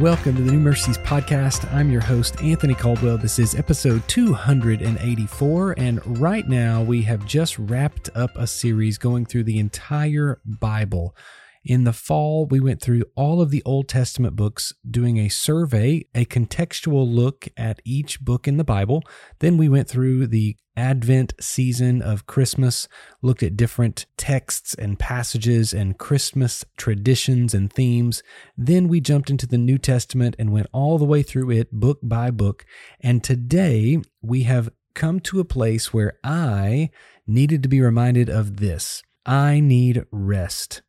Welcome to the New Mercies Podcast. I'm your host, Anthony Caldwell. This is episode 284. And right now, we have just wrapped up a series going through the entire Bible. In the fall, we went through all of the Old Testament books, doing a survey, a contextual look at each book in the Bible. Then we went through the Advent season of Christmas, looked at different texts and passages and Christmas traditions and themes. Then we jumped into the New Testament and went all the way through it, book by book. And today we have come to a place where I needed to be reminded of this I need rest.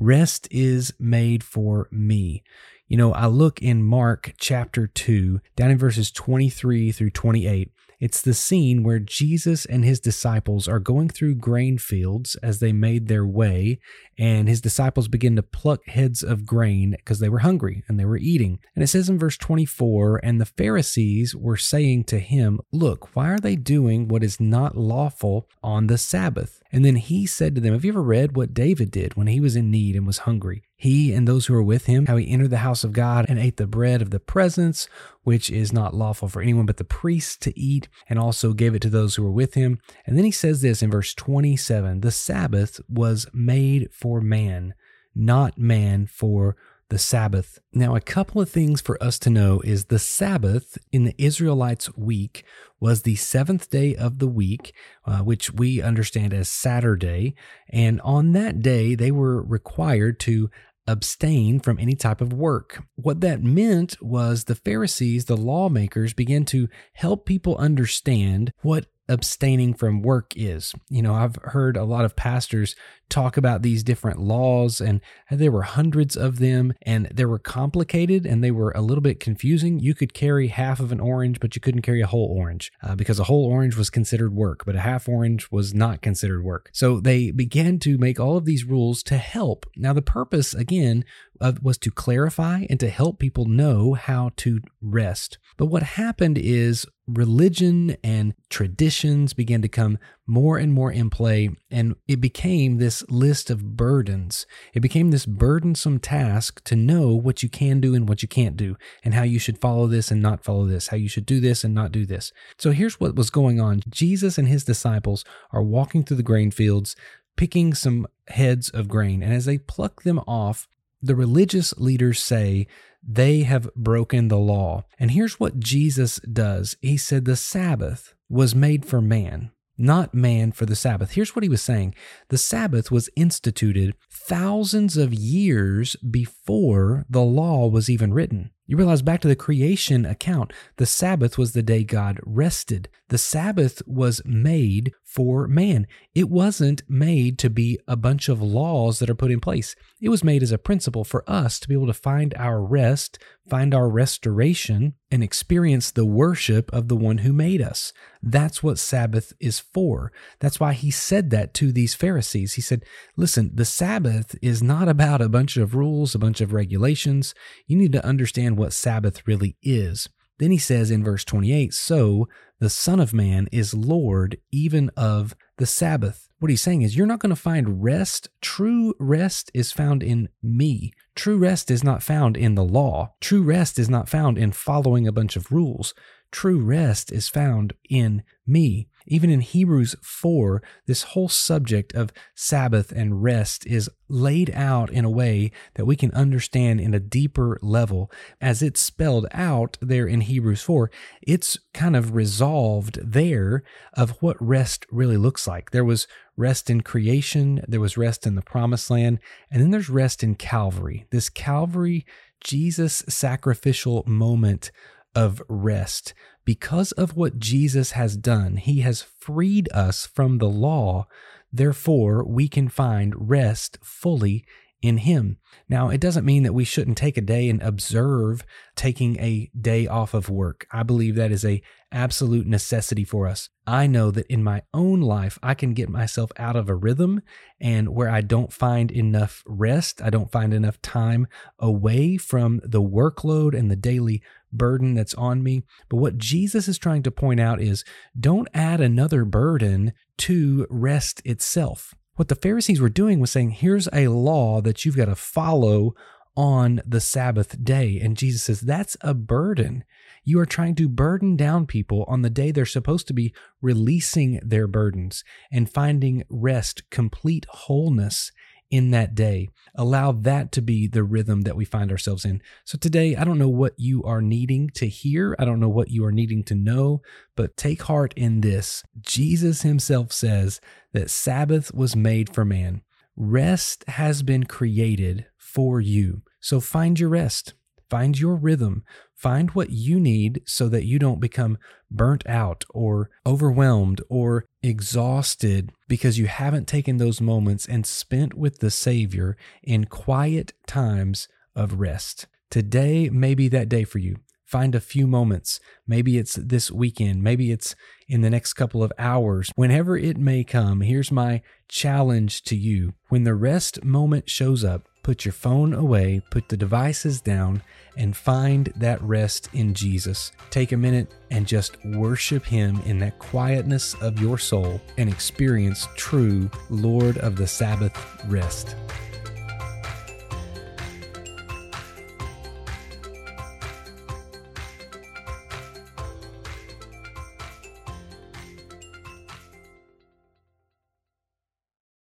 Rest is made for me. You know, I look in Mark chapter 2, down in verses 23 through 28. It's the scene where Jesus and his disciples are going through grain fields as they made their way, and his disciples begin to pluck heads of grain because they were hungry and they were eating. And it says in verse 24, and the Pharisees were saying to him, Look, why are they doing what is not lawful on the Sabbath? And then he said to them, Have you ever read what David did when he was in need and was hungry? He and those who were with him, how he entered the house of God and ate the bread of the presence, which is not lawful for anyone but the priests to eat, and also gave it to those who were with him. And then he says this in verse 27 The Sabbath was made for man, not man for the Sabbath. Now, a couple of things for us to know is the Sabbath in the Israelites' week was the seventh day of the week, uh, which we understand as Saturday. And on that day, they were required to abstain from any type of work. What that meant was the Pharisees, the lawmakers, began to help people understand what abstaining from work is. You know, I've heard a lot of pastors talk about these different laws, and there were hundreds of them, and they were complicated and they were a little bit confusing. You could carry half of an orange, but you couldn't carry a whole orange uh, because a whole orange was considered work, but a half orange was not considered work. So they began to make all of these rules to help. Now, the purpose, again, uh, was to clarify and to help people know how to rest. But what happened is religion and traditions began to come more and more in play, and it became this list of burdens. It became this burdensome task to know what you can do and what you can't do, and how you should follow this and not follow this, how you should do this and not do this. So here's what was going on Jesus and his disciples are walking through the grain fields, picking some heads of grain, and as they pluck them off, the religious leaders say they have broken the law. And here's what Jesus does He said, The Sabbath was made for man, not man for the Sabbath. Here's what he was saying the Sabbath was instituted thousands of years before the law was even written. You realize back to the creation account, the Sabbath was the day God rested. The Sabbath was made for man. It wasn't made to be a bunch of laws that are put in place. It was made as a principle for us to be able to find our rest, find our restoration, and experience the worship of the one who made us. That's what Sabbath is for. That's why he said that to these Pharisees. He said, Listen, the Sabbath is not about a bunch of rules, a bunch of regulations. You need to understand what Sabbath really is. Then he says in verse 28 So the Son of Man is Lord even of the Sabbath. What he's saying is, you're not going to find rest. True rest is found in me. True rest is not found in the law. True rest is not found in following a bunch of rules. True rest is found in me. Even in Hebrews 4, this whole subject of Sabbath and rest is laid out in a way that we can understand in a deeper level. As it's spelled out there in Hebrews 4, it's kind of resolved there of what rest really looks like. There was rest in creation, there was rest in the promised land, and then there's rest in Calvary. This Calvary, Jesus sacrificial moment of rest. Because of what Jesus has done, he has freed us from the law. Therefore, we can find rest fully in Him. Now, it doesn't mean that we shouldn't take a day and observe taking a day off of work. I believe that is a absolute necessity for us. I know that in my own life, I can get myself out of a rhythm and where I don't find enough rest, I don't find enough time away from the workload and the daily burden that's on me. But what Jesus is trying to point out is don't add another burden to rest itself. What the Pharisees were doing was saying, here's a law that you've got to follow on the Sabbath day. And Jesus says, That's a burden. You are trying to burden down people on the day they're supposed to be releasing their burdens and finding rest, complete wholeness in that day. Allow that to be the rhythm that we find ourselves in. So today, I don't know what you are needing to hear. I don't know what you are needing to know, but take heart in this. Jesus himself says that Sabbath was made for man. Rest has been created for you. So find your rest. Find your rhythm. Find what you need so that you don't become burnt out or overwhelmed or exhausted because you haven't taken those moments and spent with the Savior in quiet times of rest. Today may be that day for you. Find a few moments. Maybe it's this weekend. Maybe it's in the next couple of hours. Whenever it may come, here's my challenge to you. When the rest moment shows up, put your phone away, put the devices down, and find that rest in Jesus. Take a minute and just worship Him in that quietness of your soul and experience true Lord of the Sabbath rest.